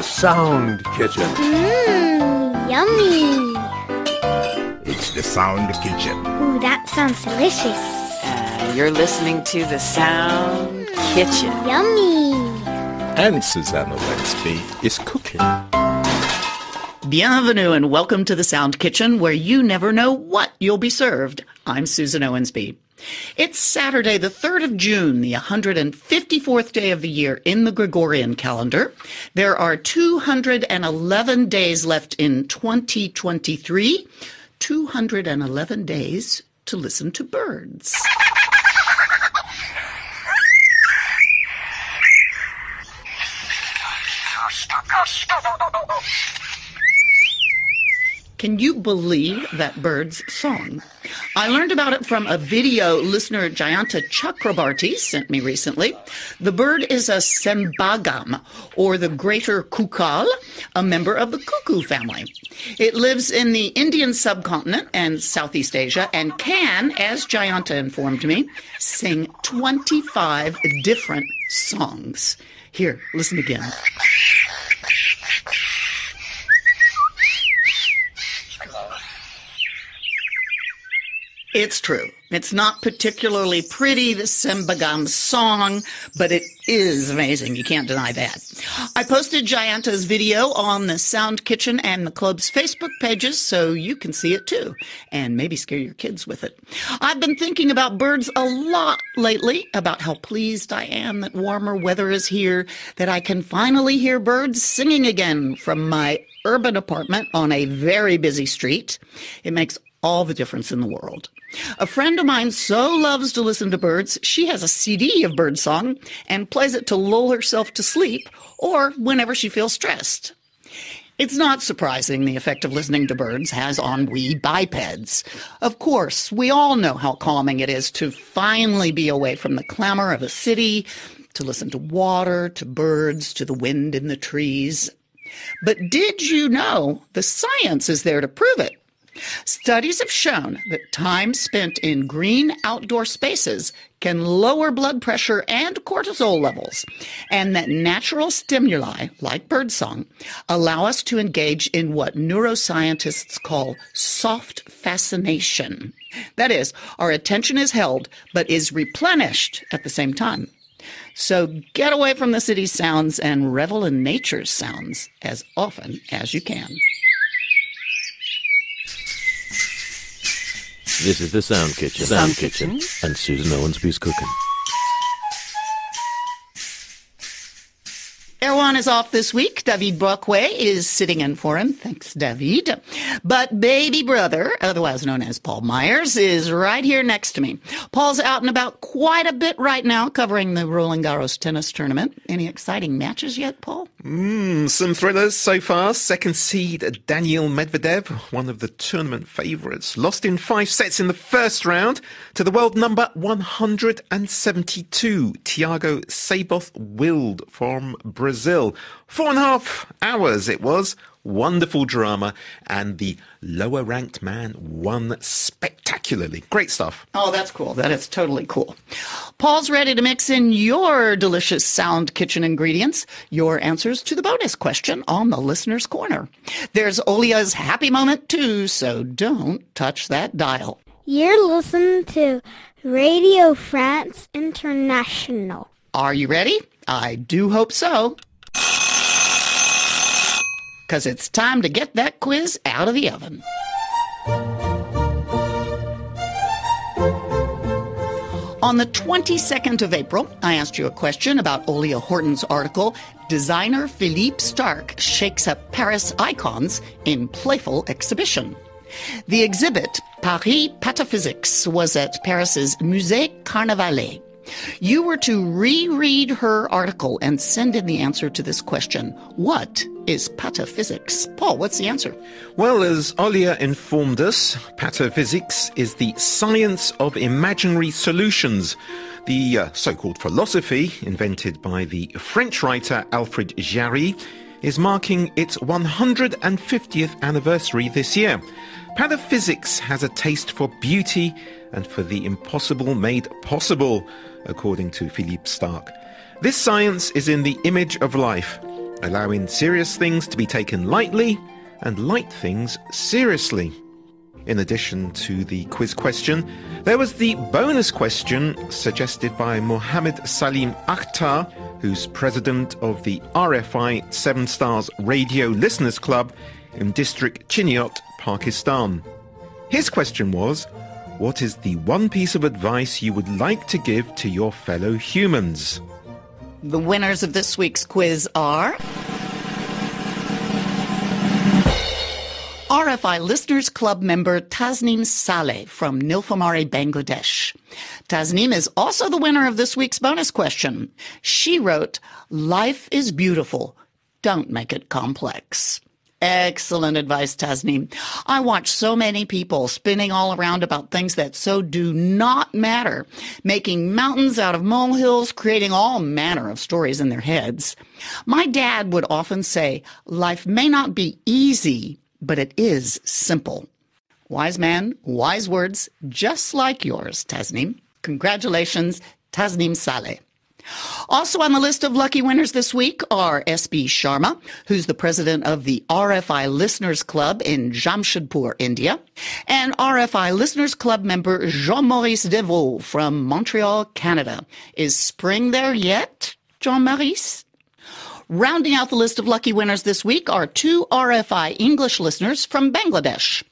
The Sound Kitchen. Mmm, yummy. It's the Sound Kitchen. Ooh, that sounds delicious. Uh, you're listening to the Sound Kitchen. Yummy. And Susan Owensby is cooking. Bienvenue and welcome to the Sound Kitchen, where you never know what you'll be served. I'm Susan Owensby. It's Saturday, the 3rd of June, the 154th day of the year in the Gregorian calendar. There are 211 days left in 2023, 211 days to listen to birds. Can you believe that bird's song? I learned about it from a video listener Jayanta Chakrabarti sent me recently. The bird is a sembagam, or the greater coucal, a member of the cuckoo family. It lives in the Indian subcontinent and Southeast Asia and can, as Jayanta informed me, sing 25 different songs. Here, listen again. It's true. It's not particularly pretty, the Sembagam song, but it is amazing. You can't deny that. I posted Jayanta's video on the Sound Kitchen and the club's Facebook pages so you can see it too, and maybe scare your kids with it. I've been thinking about birds a lot lately, about how pleased I am that warmer weather is here, that I can finally hear birds singing again from my urban apartment on a very busy street. It makes all the difference in the world. A friend of mine so loves to listen to birds, she has a CD of birdsong and plays it to lull herself to sleep or whenever she feels stressed. It's not surprising the effect of listening to birds has on we bipeds. Of course, we all know how calming it is to finally be away from the clamor of a city, to listen to water, to birds, to the wind in the trees. But did you know the science is there to prove it? Studies have shown that time spent in green outdoor spaces can lower blood pressure and cortisol levels, and that natural stimuli, like birdsong, allow us to engage in what neuroscientists call soft fascination. That is, our attention is held but is replenished at the same time. So get away from the city's sounds and revel in nature's sounds as often as you can. This is the Sound Kitchen. Sound Kitchen. And Susan Owensby's cooking. Is off this week. David Brockway is sitting in for him. Thanks, David. But baby brother, otherwise known as Paul Myers, is right here next to me. Paul's out and about quite a bit right now, covering the Roland Garros tennis tournament. Any exciting matches yet, Paul? Mm, some thrillers so far. Second seed Daniil Medvedev, one of the tournament favourites, lost in five sets in the first round to the world number 172, Thiago Seyboth Wild from Brazil. Four and a half hours it was. Wonderful drama, and the lower ranked man won spectacularly. Great stuff. Oh, that's cool. That is totally cool. Paul's ready to mix in your delicious sound kitchen ingredients, your answers to the bonus question on the listener's corner. There's Olia's happy moment too, so don't touch that dial. You're listening to Radio France International. Are you ready? I do hope so. Because it's time to get that quiz out of the oven. On the 22nd of April, I asked you a question about Olia Horton's article, Designer Philippe Starck Shakes Up Paris Icons in Playful Exhibition. The exhibit, Paris Pataphysics, was at Paris's Musée Carnavalet. You were to reread her article and send in the answer to this question. What is pataphysics? Paul, what's the answer? Well, as Olia informed us, pataphysics is the science of imaginary solutions. The uh, so called philosophy, invented by the French writer Alfred Jarry, is marking its 150th anniversary this year. Pataphysics has a taste for beauty and for the impossible made possible, according to Philippe Starck. This science is in the image of life. allowing serious things to be taken lightly and light things seriously. In addition to the quiz question, there was the bonus question suggested by Mohammed Salim Akhtar, who's president of the RFI Seven Stars Radio Listeners Club in District Chiniot, Pakistan. His question was What is the one piece of advice you would like to give to your fellow humans? The winners of this week's quiz are RFI Listeners Club member Tasneem Saleh from Nilphamari, Bangladesh. Tasneem is also the winner of this week's bonus question. She wrote, Life is beautiful. Don't make it complex. Excellent advice, Tasneem. I watch so many people spinning all around about things that so do not matter, making mountains out of molehills, creating all manner of stories in their heads. My dad would often say, life may not be easy, but it is simple. Wise man, wise words, just like yours, Tasneem. Congratulations, Tasneem Saleh. Also on the list of lucky winners this week are SB Sharma, who's the president of the RFI Listeners Club in Jamshedpur, India, and RFI Listeners Club member Jean-Maurice Devaux from Montreal, Canada. Is spring there yet, Jean-Maurice? Rounding out the list of lucky winners this week are two RFI English listeners from Bangladesh.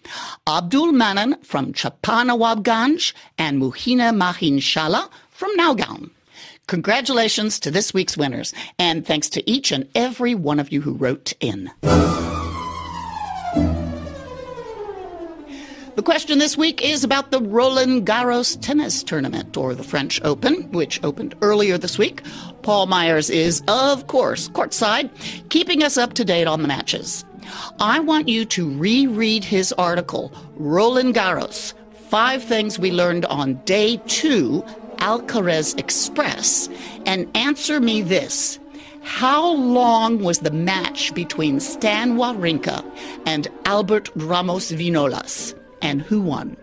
Abdul Manan from Chapainawabganj and Muhina Mahin Shala from Naugaon. Congratulations to this week's winners, and thanks to each and every one of you who wrote in. The question this week is about the Roland Garros tennis tournament, or the French Open, which opened earlier this week. Paul Myers is, of course, courtside, keeping us up to date on the matches. I want you to reread his article, Roland Garros Five Things We Learned on Day Two, Alcaraz Express, and answer me this. How long was the match between Stan Wawrinka and Albert Ramos Vinolas? and who won.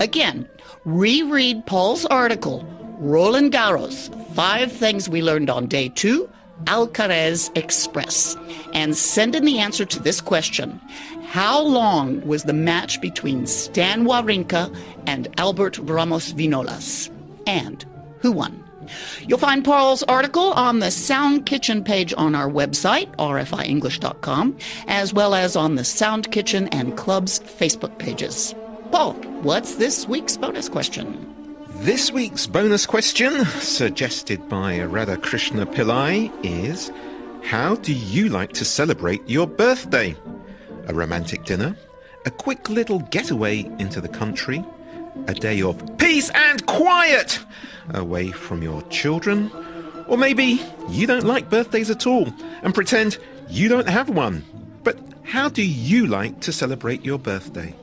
Again, reread Paul's article, Roland Garros Five Things We Learned on Day Two, Alcaraz Express, and send in the answer to this question How long was the match between Stan Wawrinka and Albert Ramos Vinolas? And who won? You'll find Paul's article on the Sound Kitchen page on our website, rfienglish.com, as well as on the Sound Kitchen and Club's Facebook pages. Paul, what's this week's bonus question? This week's bonus question, suggested by Radha Krishna Pillai, is How do you like to celebrate your birthday? A romantic dinner? A quick little getaway into the country? A day of peace and quiet away from your children? Or maybe you don't like birthdays at all and pretend you don't have one. But how do you like to celebrate your birthday?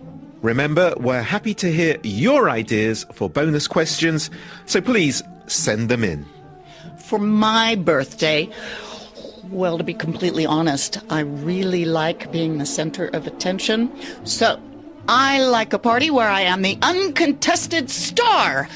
Remember, we're happy to hear your ideas for bonus questions, so please send them in. For my birthday, well, to be completely honest, I really like being the center of attention. So, I like a party where I am the uncontested star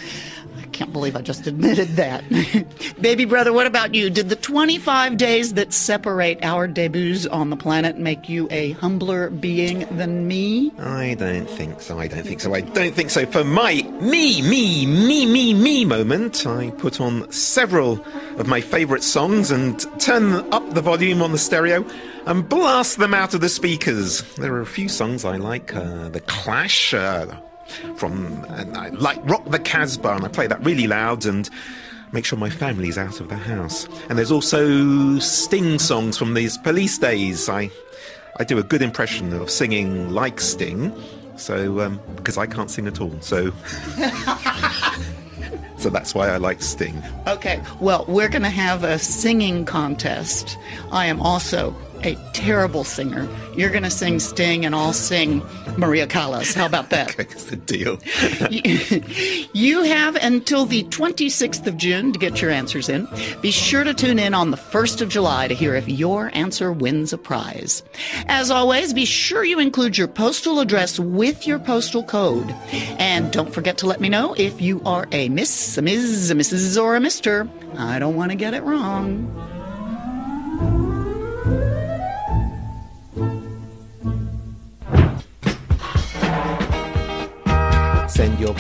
I can't believe I just admitted that. Baby brother, what about you? Did the 25 days that separate our debuts on the planet make you a humbler being than me? I don't think so. I don't think so. I don't think so. For my me, me, me, me, me moment, I put on several of my favourite songs and turn up the volume on the stereo and blast them out of the speakers. There are a few songs I like. Uh, the Clash. Uh, from and I like Rock the Casbah, and I play that really loud and make sure my family's out of the house. And there's also Sting songs from these police days. I I do a good impression of singing like Sting, so um, because I can't sing at all, so. so that's why I like Sting. Okay, well, we're going to have a singing contest. I am also a terrible singer. You're going to sing Sting, and I'll sing Maria Callas. How about that? that's the deal. you have until the 26th of June to get your answers in. Be sure to tune in on the 1st of July to hear if your answer wins a prize. As always, be sure you include your postal address with your postal code. And don't forget to let me know if you are a Miss, a Ms., a Mrs., or a Mister. I don't want to get it wrong.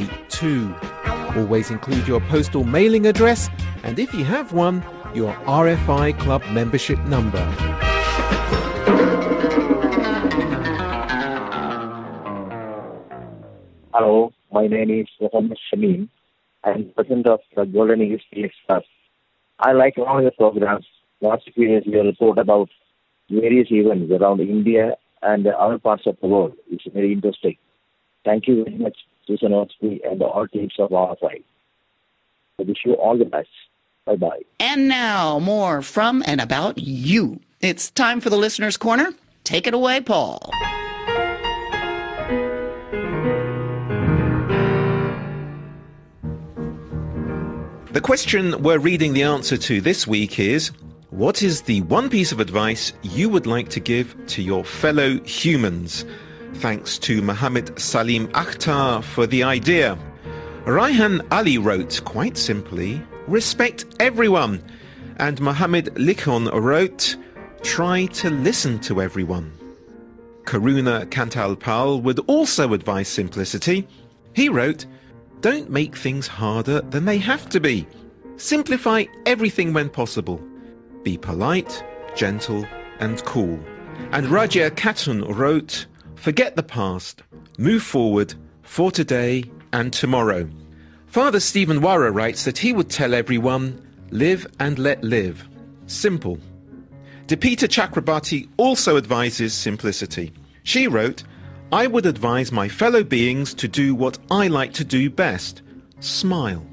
9682. Always include your postal mailing address and if you have one, your RFI Club membership number. Hello, my name is Mohammed Shamim. I'm president of the Golden Felix Trust. I like all your programs. Last few years, you report about various events around India and other parts of the world. It's very interesting. Thank you very much, Susan Oxley and all teams of RFI. I wish you all the best. Bye bye. And now, more from and about you. It's time for the Listener's Corner. Take it away, Paul. The question we're reading the answer to this week is What is the one piece of advice you would like to give to your fellow humans? Thanks to Mohammed Salim Akhtar for the idea. Raihan Ali wrote quite simply Respect everyone. And Mohammed Likon wrote Try to listen to everyone. Karuna Kantalpal would also advise simplicity. He wrote, Don't make things harder than they have to be. Simplify everything when possible. Be polite, gentle, and cool. And Raja Khatun wrote, Forget the past, move forward for today and tomorrow. Father Stephen Warra writes that he would tell everyone, Live and let live. Simple. Deepita Chakrabarti also advises simplicity. She wrote, I would advise my fellow beings to do what I like to do best smile.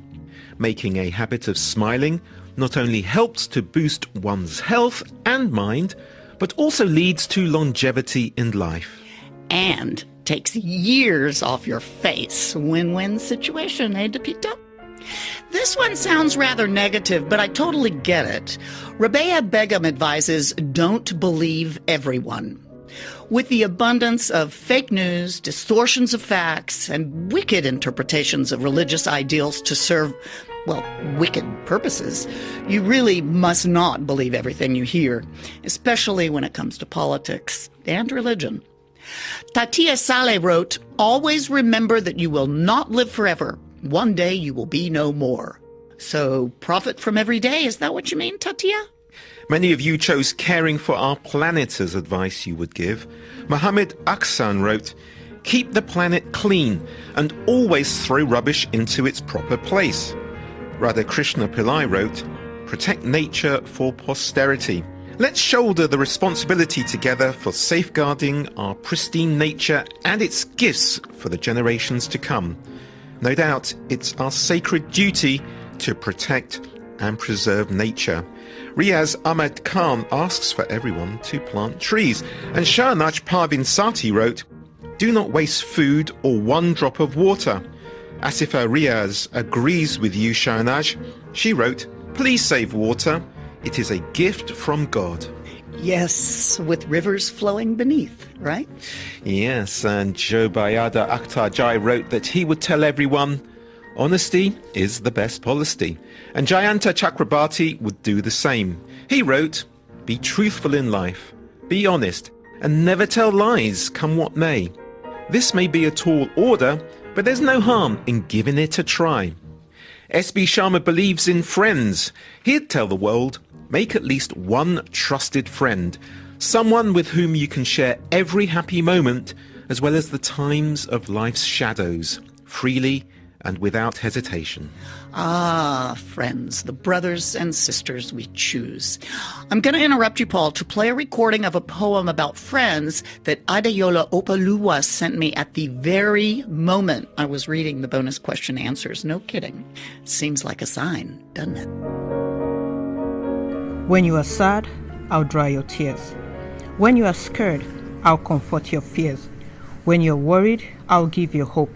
Making a habit of smiling not only helps to boost one's health and mind, but also leads to longevity in life. And takes years off your face. Win win situation, eh, Deepita? This one sounds rather negative, but I totally get it. Rabea Begum advises don't believe everyone. With the abundance of fake news, distortions of facts, and wicked interpretations of religious ideals to serve, well, wicked purposes, you really must not believe everything you hear, especially when it comes to politics and religion. Tatia Saleh wrote, Always remember that you will not live forever. One day you will be no more. So, profit from every day, is that what you mean, Tatia? Many of you chose caring for our planet as advice you would give. Mohammed Aksan wrote, Keep the planet clean and always throw rubbish into its proper place. Radha Krishna Pillai wrote, Protect nature for posterity. Let's shoulder the responsibility together for safeguarding our pristine nature and its gifts for the generations to come. No doubt it's our sacred duty to protect and preserve nature. Riaz Ahmed Khan asks for everyone to plant trees. And Shahnaj Parvin Sati wrote, Do not waste food or one drop of water. Asifa Riaz agrees with you, Shahnaj. She wrote, Please save water. It is a gift from God. Yes, with rivers flowing beneath, right? Yes, and Joe Bayada Akhtar Jai wrote that he would tell everyone, Honesty is the best policy. And Jayanta Chakrabarti would do the same. He wrote, Be truthful in life, be honest, and never tell lies, come what may. This may be a tall order, but there's no harm in giving it a try. SB Sharma believes in friends. He'd tell the world, make at least one trusted friend, someone with whom you can share every happy moment as well as the times of life's shadows, freely and without hesitation. Ah, friends, the brothers and sisters we choose. I'm going to interrupt you, Paul, to play a recording of a poem about friends that Adeyola Opaluwah sent me at the very moment I was reading the bonus question answers. No kidding. Seems like a sign, doesn't it? When you are sad, I'll dry your tears. When you are scared, I'll comfort your fears. When you're worried, I'll give you hope.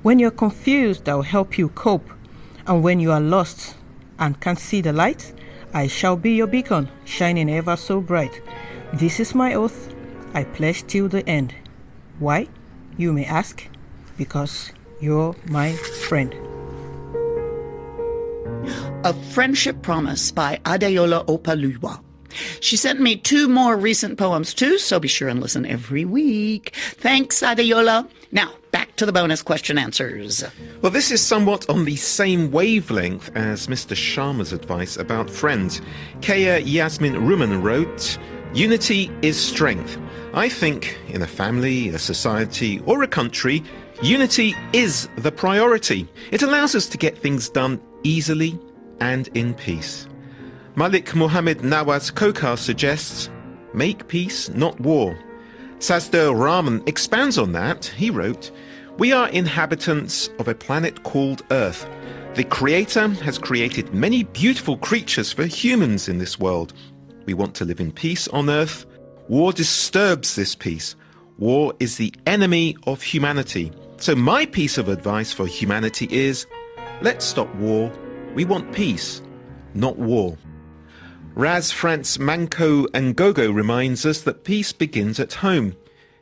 When you're confused, I'll help you cope. And when you are lost and can't see the light, I shall be your beacon, shining ever so bright. This is my oath, I pledge till the end. Why? You may ask. Because you're my friend. A Friendship Promise by Adeyola Opaluwah. She sent me two more recent poems too, so be sure and listen every week. Thanks, Adeyola. Now, back to the bonus question answers. Well, this is somewhat on the same wavelength as Mr. Sharma's advice about friends. Kaya Yasmin Ruman wrote, Unity is strength. I think in a family, a society, or a country, unity is the priority. It allows us to get things done easily and in peace. Malik Muhammad Nawaz Kokar suggests, make peace, not war. Sazda Rahman expands on that. He wrote, We are inhabitants of a planet called Earth. The Creator has created many beautiful creatures for humans in this world. We want to live in peace on Earth. War disturbs this peace. War is the enemy of humanity. So, my piece of advice for humanity is let's stop war. We want peace, not war. Raz France Manco Ngogo reminds us that peace begins at home.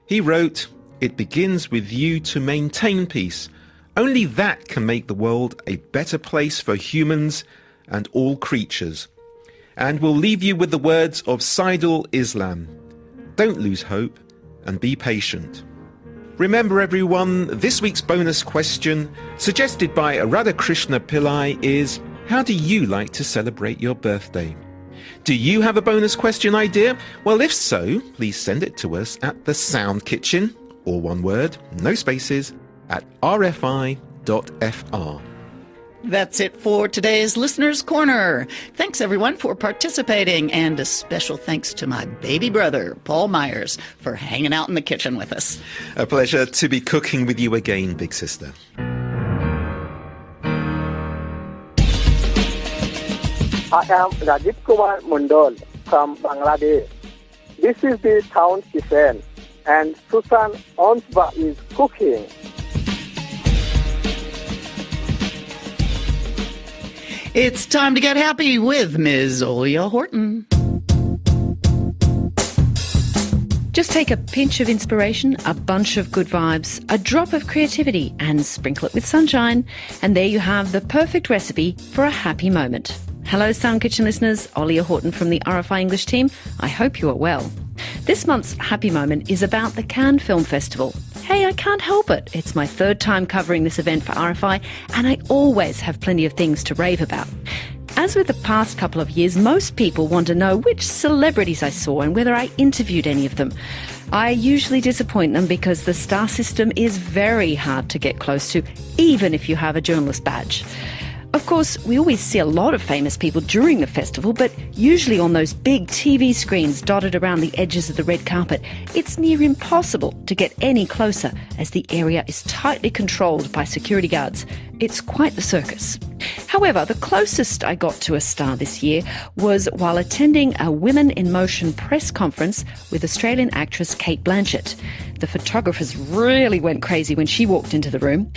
He wrote, It begins with you to maintain peace. Only that can make the world a better place for humans and all creatures. And we'll leave you with the words of Saidul Islam Don't lose hope and be patient. Remember, everyone, this week's bonus question, suggested by Radhakrishna Pillai, is How do you like to celebrate your birthday? Do you have a bonus question idea? Well, if so, please send it to us at the Sound Kitchen, or one word, no spaces, at rfi.fr. That's it for today's Listener's Corner. Thanks everyone for participating, and a special thanks to my baby brother, Paul Myers, for hanging out in the kitchen with us. A pleasure to be cooking with you again, big sister. I am Rajit Kumar Mundol from Bangladesh. This is the town kitchen, and Susan Onsba is cooking. It's time to get happy with Ms. Olia Horton. Just take a pinch of inspiration, a bunch of good vibes, a drop of creativity, and sprinkle it with sunshine. And there you have the perfect recipe for a happy moment. Hello, Sound Kitchen listeners. Olia Horton from the RFI English team. I hope you are well. This month's happy moment is about the Cannes Film Festival. Hey, I can't help it. It's my third time covering this event for RFI, and I always have plenty of things to rave about. As with the past couple of years, most people want to know which celebrities I saw and whether I interviewed any of them. I usually disappoint them because the star system is very hard to get close to, even if you have a journalist badge. Of course, we always see a lot of famous people during the festival, but usually on those big TV screens dotted around the edges of the red carpet, it's near impossible to get any closer as the area is tightly controlled by security guards. It's quite the circus. However, the closest I got to a star this year was while attending a Women in Motion press conference with Australian actress Cate Blanchett. The photographers really went crazy when she walked into the room.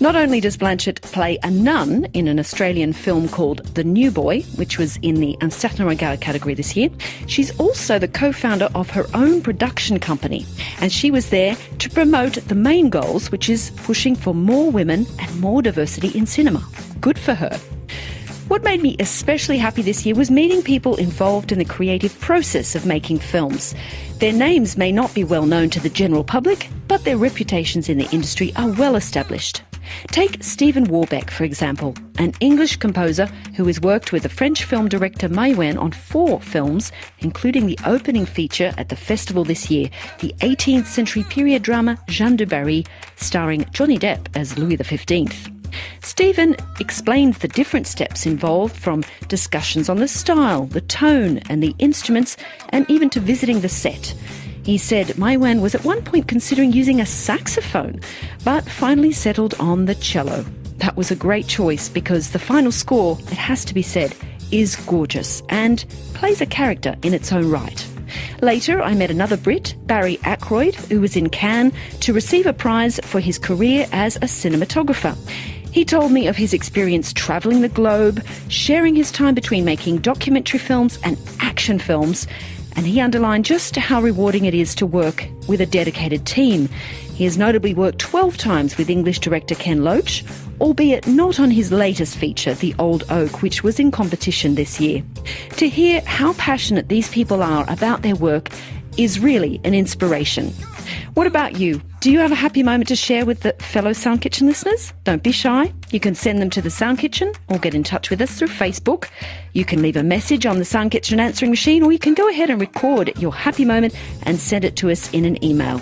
Not only does Blanchett play a nun in an Australian film called The New Boy, which was in the Un certain regard category this year, she's also the co-founder of her own production company. And she was there to promote the main goals, which is pushing for more women and more diversity in cinema. Good for her. What made me especially happy this year was meeting people involved in the creative process of making films. Their names may not be well known to the general public, but their reputations in the industry are well established. Take Stephen Warbeck, for example, an English composer who has worked with the French film director Maïwenn on four films, including the opening feature at the festival this year, the 18th century period drama Jeanne du Barry, starring Johnny Depp as Louis XV. Stephen explained the different steps involved from discussions on the style, the tone, and the instruments, and even to visiting the set. He said Maïwenn was at one point considering using a saxophone, but finally settled on the cello. That was a great choice because the final score, it has to be said, is gorgeous and plays a character in its own right. Later, I met another Brit, Barry Ackroyd, who was in Cannes to receive a prize for his career as a cinematographer. He told me of his experience travelling the globe, sharing his time between making documentary films and action films, and he underlined just how rewarding it is to work with a dedicated team. He has notably worked 12 times with English director Ken Loach, albeit not on his latest feature, The Old Oak, which was in competition this year. To hear how passionate these people are about their work is really an inspiration. What about you? Do you have a happy moment to share with the fellow Sound Kitchen listeners? Don't be shy. You can send them to the Sound Kitchen or get in touch with us through Facebook. You can leave a message on the Sound Kitchen answering machine or you can go ahead and record your happy moment and send it to us in an email.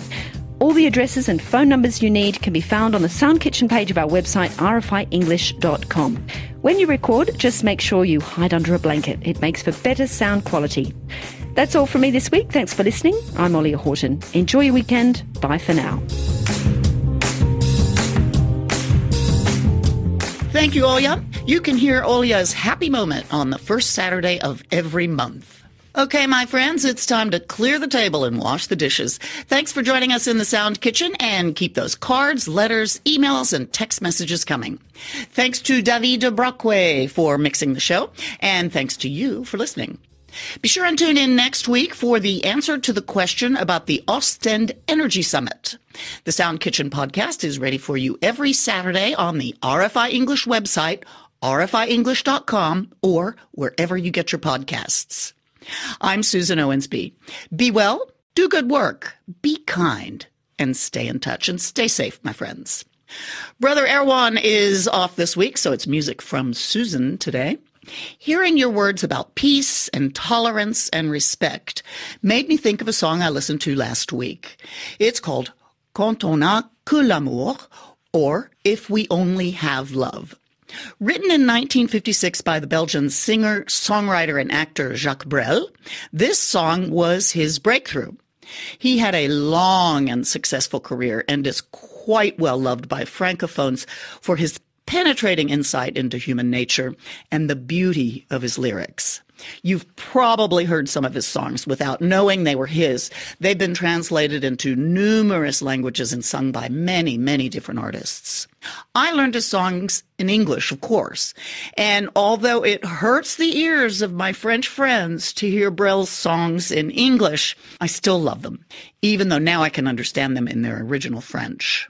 All the addresses and phone numbers you need can be found on the Sound Kitchen page of our website, rfienglish.com. When you record, just make sure you hide under a blanket. It makes for better sound quality. That's all from me this week. Thanks for listening. I'm Olia Horton. Enjoy your weekend. Bye for now. Thank you, Olia. You can hear Olia's happy moment on the first Saturday of every month. Okay, my friends, it's time to clear the table and wash the dishes. Thanks for joining us in the Sound Kitchen and keep those cards, letters, emails, and text messages coming. Thanks to David Brockway for mixing the show, and thanks to you for listening. Be sure and tune in next week for the answer to the question about the Ostend Energy Summit. The Sound Kitchen podcast is ready for you every Saturday on the RFI English website, rfienglish.com, or wherever you get your podcasts. I'm Susan Owensby. Be well, do good work, be kind, and stay in touch and stay safe, my friends. Brother Erwan is off this week, so it's music from Susan today. Hearing your words about peace and tolerance and respect made me think of a song I listened to last week. It's called Quand on a que l'amour, or If We Only Have Love. Written in 1956 by the Belgian singer, songwriter, and actor Jacques Brel, this song was his breakthrough. He had a long and successful career and is quite well loved by francophones for his penetrating insight into human nature and the beauty of his lyrics. You've probably heard some of his songs without knowing they were his. They've been translated into numerous languages and sung by many, many different artists. I learned his songs in English, of course. And although it hurts the ears of my French friends to hear Brel's songs in English, I still love them, even though now I can understand them in their original French.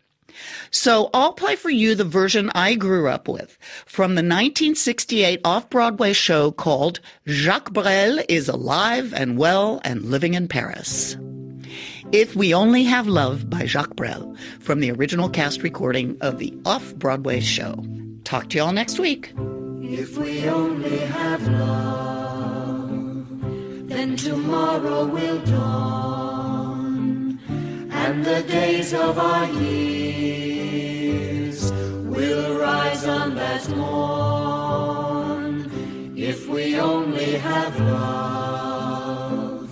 So I'll play for you the version I grew up with from the 1968 off-Broadway show called Jacques Brel is alive and well and living in Paris. If We Only Have Love by Jacques Brel from the original cast recording of the off-Broadway show. Talk to y'all next week. If we only have love, then tomorrow will dawn, and the days of our years will rise on that morn. If we only have love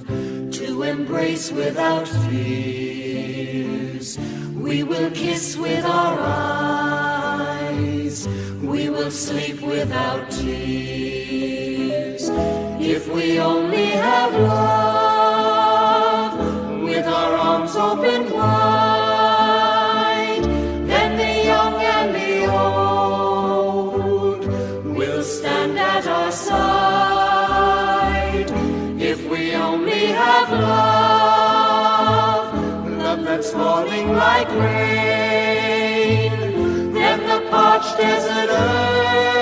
to embrace without fears, we will kiss with our eyes, we will sleep without tears. If we only have love with our arms open wide, then the young and the old will stand at our side. If we only have love, love that's falling like rain, then the parched desert earth